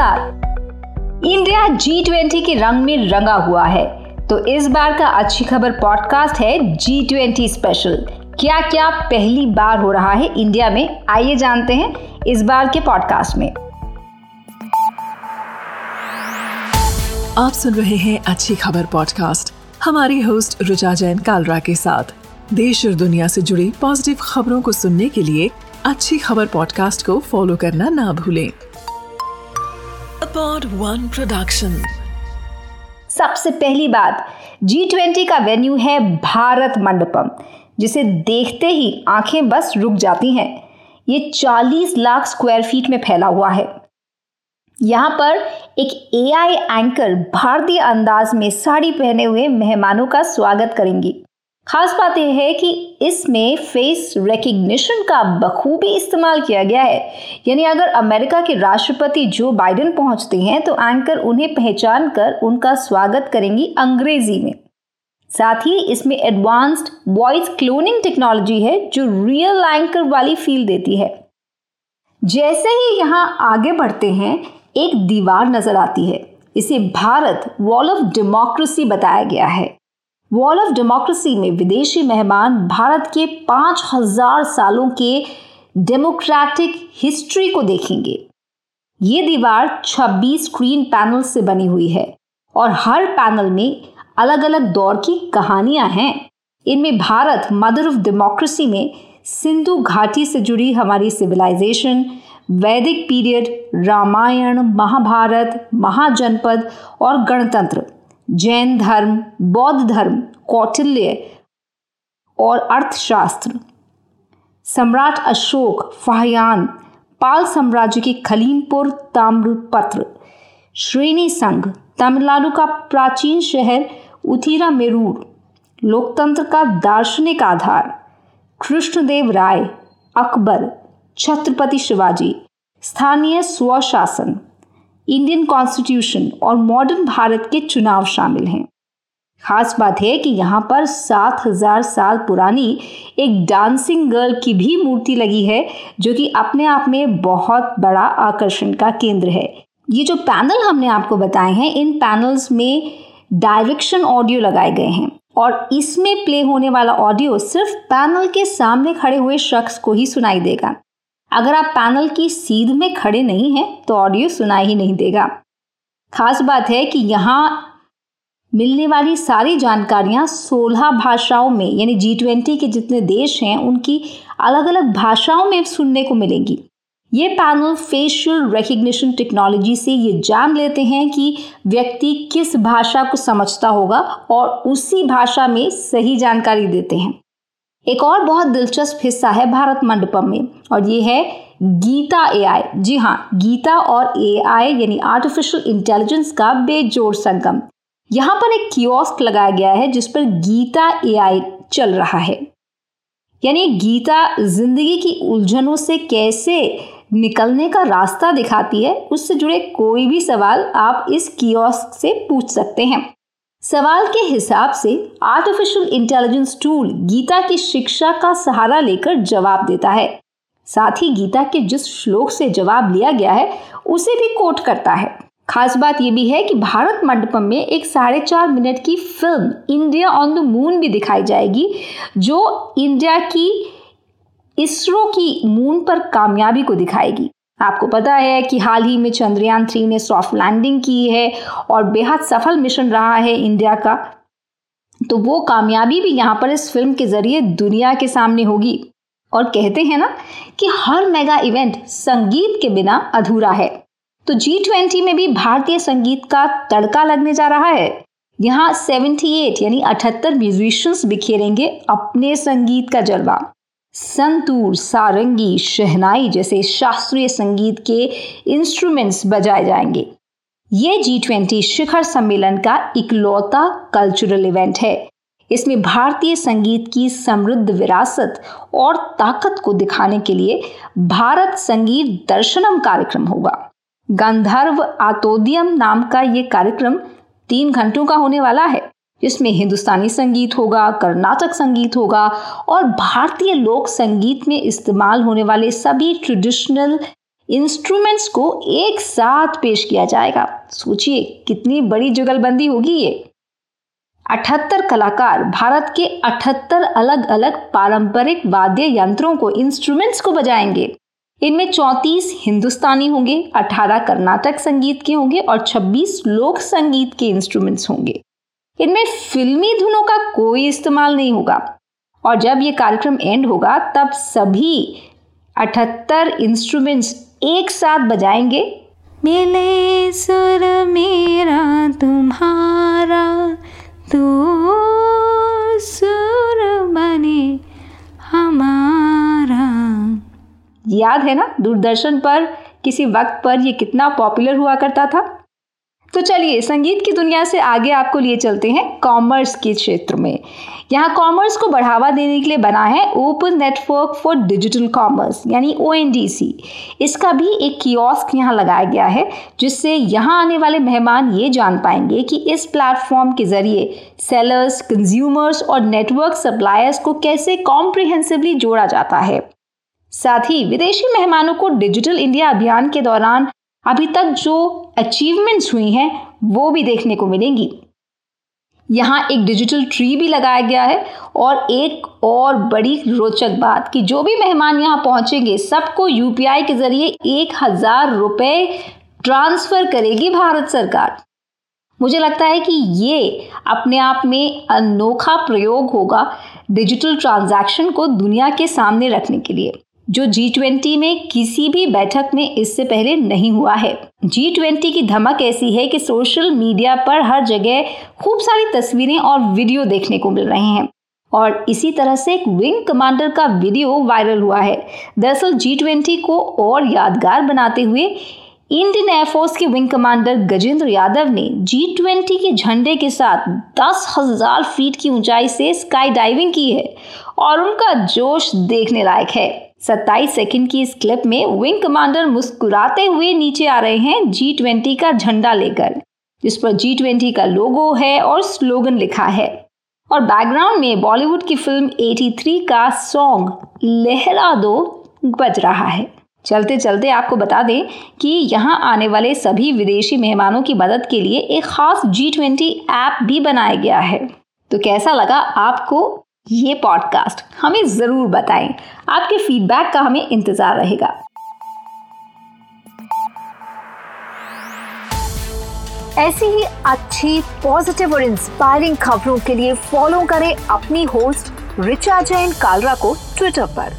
नमस्कार India G twenty के रंग में रंगा हुआ है। तो इस बार का अच्छी खबर पॉडकास्ट है जी ट्वेंटी स्पेशल क्या क्या पहली बार हो रहा है इंडिया में? आइए जानते हैं इस बार के पॉडकास्ट में। आप सुन रहे हैं अच्छी खबर पॉडकास्ट हमारी होस्ट रुचा जैन कालरा के साथ। देश और दुनिया से जुड़ी पॉजिटिव खबरों को सुनने के लिए अच्छी खबर पॉडकास्ट को फॉलो करना ना भूलें। अपॉड वन प्रोडक्शन सबसे पहली बात जी ट्वेंटी का वेन्यू है भारत मंडपम, जिसे देखते ही आँखें बस रुक जाती हैं। ये 40 लाख स्क्वायर फीट में फैला हुआ है। यहाँ पर एक एआई एंकर भारतीय अंदाज में साड़ी पहने हुए मेहमानों का स्वागत करेंगी। खास बात यह है कि इसमें फेस रिकग्निशन का बखूबी इस्तेमाल किया गया है। यानी अगर अमेरिका के राष्ट्रपति जो बाइडेन पहुँचते हैं तो एंकर उन्हें पहचान कर उनका स्वागत करेंगी अंग्रेज़ी में। साथ ही इसमें एडवांस्ड वॉइस क्लोनिंग टेक्नोलॉजी है, जो रियल एंकर वाली फील देती है। जैसे ही यहाँ आगे बढ़ते हैं, एक दीवार नज़र आती है। इसे भारत वॉल ऑफ़ डेमोक्रेसी बताया गया है। वॉल ऑफ़ डेमोक्रेसी में विदेशी मेहमान भारत के पाँच हज़ार सालों के डेमोक्रेटिक हिस्ट्री को देखेंगे। ये दीवार 26 स्क्रीन पैनल से बनी हुई है और हर पैनल में अलग अलग दौर की कहानियाँ हैं। इनमें भारत मदर ऑफ़ डेमोक्रेसी में सिंधु घाटी से जुड़ी हमारी सिविलाइजेशन वैदिक पीरियड रामायण, महाभारत, महाजनपद और गणतंत्र। जैन धर्म, बौद्ध धर्म, कौटिल्य और अर्थशास्त्र। सम्राट अशोक फाहयान, पाल साम्राज्य के खलीमपुर ताम्रपत्र। श्रेणी संघ, तमिलनाडु का प्राचीन शहर उथीरा मेरूर लोकतंत्र का दार्शनिक आधार, कृष्णदेव राय, अकबर, छत्रपति शिवाजी। स्थानीय स्वशासन। इंडियन कॉन्स्टिट्यूशन और मॉडर्न भारत के चुनाव शामिल हैं। खास बात है कि यहाँ पर सात हज़ार साल पुरानी एक डांसिंग गर्ल की भी मूर्ति लगी है, जो कि अपने आप में बहुत बड़ा आकर्षण का केंद्र है। ये जो पैनल हमने आपको बताए हैं, इन पैनल्स में डायरेक्शन ऑडियो लगाए गए हैं और इसमें प्ले होने वाला ऑडियो सिर्फ़ पैनल के सामने खड़े हुए शख्स को ही सुनाई देगा। अगर आप पैनल की सीध में खड़े नहीं हैं तो ऑडियो सुनाई ही नहीं देगा। खास बात है कि यहाँ मिलने वाली सारी जानकारियाँ सोलह भाषाओं में, यानी जी ट्वेंटी के जितने देश हैं, उनकी अलग अलग भाषाओं में सुनने को मिलेंगी। ये पैनल फेशियल रिकग्निशन टेक्नोलॉजी से ये जान लेते हैं कि व्यक्ति किस भाषा को समझता होगा और उसी भाषा में सही जानकारी देते हैं। एक और बहुत दिलचस्प हिस्सा है भारत मंडपम में, और ये है गीता एआई जी हाँ गीता और एआई यानी आर्टिफिशियल इंटेलिजेंस का बेजोड़ संगम। यहाँ पर एक कियोस्क लगाया गया है जिस पर गीता एआई चल रहा है। यानी गीता ज़िंदगी की उलझनों से कैसे निकलने का रास्ता दिखाती है, उससे जुड़े कोई भी सवाल आप इस कियोस्क से पूछ सकते हैं। सवाल के हिसाब से आर्टिफिशियल इंटेलिजेंस टूल गीता की शिक्षा का सहारा लेकर जवाब देता है। साथ ही गीता के जिस श्लोक से जवाब लिया गया है, उसे भी कोट करता है। खास बात यह भी है कि भारत मंडपम में एक साढ़े चार मिनट की film India on the moon भी दिखाई जाएगी, जो इंडिया की इसरो की मून पर कामयाबी को दिखाएगी। आपको पता है कि हाल ही में चंद्रयान थ्री ने सॉफ्ट लैंडिंग की है और बेहद सफल मिशन रहा है इंडिया का। तो वो कामयाबी भी यहाँ पर इस फ़िल्म के ज़रिए दुनिया के सामने होगी। और कहते हैं ना कि हर मेगा इवेंट संगीत के बिना अधूरा है। तो जी ट्वेंटी में भी भारतीय संगीत का तड़का लगने जा रहा है। यहाँ 78 यानी 78 म्यूजिशियंस बिखेरेंगे अपने संगीत का जलवा। संतूर, सारंगी, शहनाई जैसे शास्त्रीय संगीत के इंस्ट्रूमेंट्स बजाए जाएँगे। ये जी ट्वेंटी शिखर सम्मेलन का इकलौता कल्चरल इवेंट है। इसमें भारतीय संगीत की समृद्ध विरासत और ताकत को दिखाने के लिए भारत संगीत दर्शनम कार्यक्रम होगा। गंधर्व आतोदियम नाम का ये कार्यक्रम तीन घंटों का होने वाला है। जिसमें हिंदुस्तानी संगीत होगा, कर्नाटक संगीत होगा और भारतीय लोक संगीत में इस्तेमाल होने वाले सभी ट्रेडिशनल इंस्ट्रूमेंट्स को एक साथ पेश किया जाएगा। सोचिए, कितनी बड़ी जुगलबंदी होगी ये। अठहत्तर कलाकार भारत के अठहत्तर अलग अलग पारंपरिक वाद्य यंत्रों को इंस्ट्रूमेंट्स को बजाएँगे। इनमें चौंतीस हिंदुस्तानी होंगे 18 कर्नाटक संगीत के होंगे और 26 लोक संगीत के इंस्ट्रूमेंट्स होंगे। इनमें फिल्मी धुनों का कोई इस्तेमाल नहीं होगा। और जब ये कार्यक्रम एंड होगा तब सभी अठहत्तर इंस्ट्रूमेंट्स एक साथ बजाएँगे। मिले सुर मेरा तुम्हारा तू सुर बने हमारा। याद है ना दूरदर्शन पर किसी वक्त पर यह कितना पॉपुलर हुआ करता था? तो चलिए, संगीत की दुनिया से आगे आपको लिए चलते हैं कॉमर्स के क्षेत्र में। यहाँ कॉमर्स को बढ़ावा देने के लिए बना है open network for digital commerce यानी ओएनडीसी इसका भी एक कियोस्क यहाँ लगाया गया है, जिससे यहाँ आने वाले मेहमान ये जान पाएँगे कि इस प्लेटफॉर्म के ज़रिए सेलर्स कंज्यूमर्स और नेटवर्क सप्लायर्स को कैसे कॉम्प्रिहेंसिवली जोड़ा जाता है। साथ ही विदेशी मेहमानों को डिजिटल इंडिया अभियान के दौरान अभी तक जो अचीवमेंट्स हुई हैं, वो भी देखने को मिलेंगी। यहाँ एक डिजिटल ट्री भी लगाया गया है और एक और बड़ी रोचक बात कि जो भी मेहमान यहाँ पहुँचेंगे, सबको यूपीआई के ज़रिए एक हज़ार रुपये ट्रांसफ़र करेगी भारत सरकार। मुझे लगता है कि ये अपने आप में अनोखा प्रयोग होगा डिजिटल ट्रांजैक्शन को दुनिया के सामने रखने के लिए। जो जी ट्वेंटी में किसी भी बैठक में इससे पहले नहीं हुआ है। जी ट्वेंटी की धमक ऐसी है कि सोशल मीडिया पर हर जगह खूब सारी तस्वीरें और वीडियो देखने को मिल रहे हैं। और इसी तरह से एक विंग कमांडर का वीडियो वायरल हुआ है। दरअसल जी ट्वेंटी को और यादगार बनाते हुए इंडियन एयरफोर्स के विंग कमांडर गजेंद्र यादव ने जी ट्वेंटी के झंडे के साथ दस हज़ार फीट की ऊंचाई से स्काई डाइविंग की है और उनका जोश देखने लायक है। 27 सेकंड की इस क्लिप में विंग कमांडर मुस्कुराते हुए नीचे आ रहे हैं जी ट्वेंटी का झंडा लेकर, जिस पर जी ट्वेंटी का लोगो है और स्लोगन लिखा है। और बैकग्राउंड में बॉलीवुड की फ़िल्म 83 का सॉन्ग लहरा दो, बज रहा है। चलते चलते आपको बता दें कि यहाँ आने वाले सभी विदेशी मेहमानों की मदद के लिए एक खास जी ट्वेंटी ऐप भी बनाया गया है। तो कैसा लगा आपको ये पॉडकास्ट हमें ज़रूर बताएँ। आपके फीडबैक का हमें इंतज़ार रहेगा। ऐसी ही अच्छी पॉजिटिव और इंस्पायरिंग खबरों के लिए फॉलो करें अपनी होस्ट रिचा जैन कालरा को ट्विटर पर।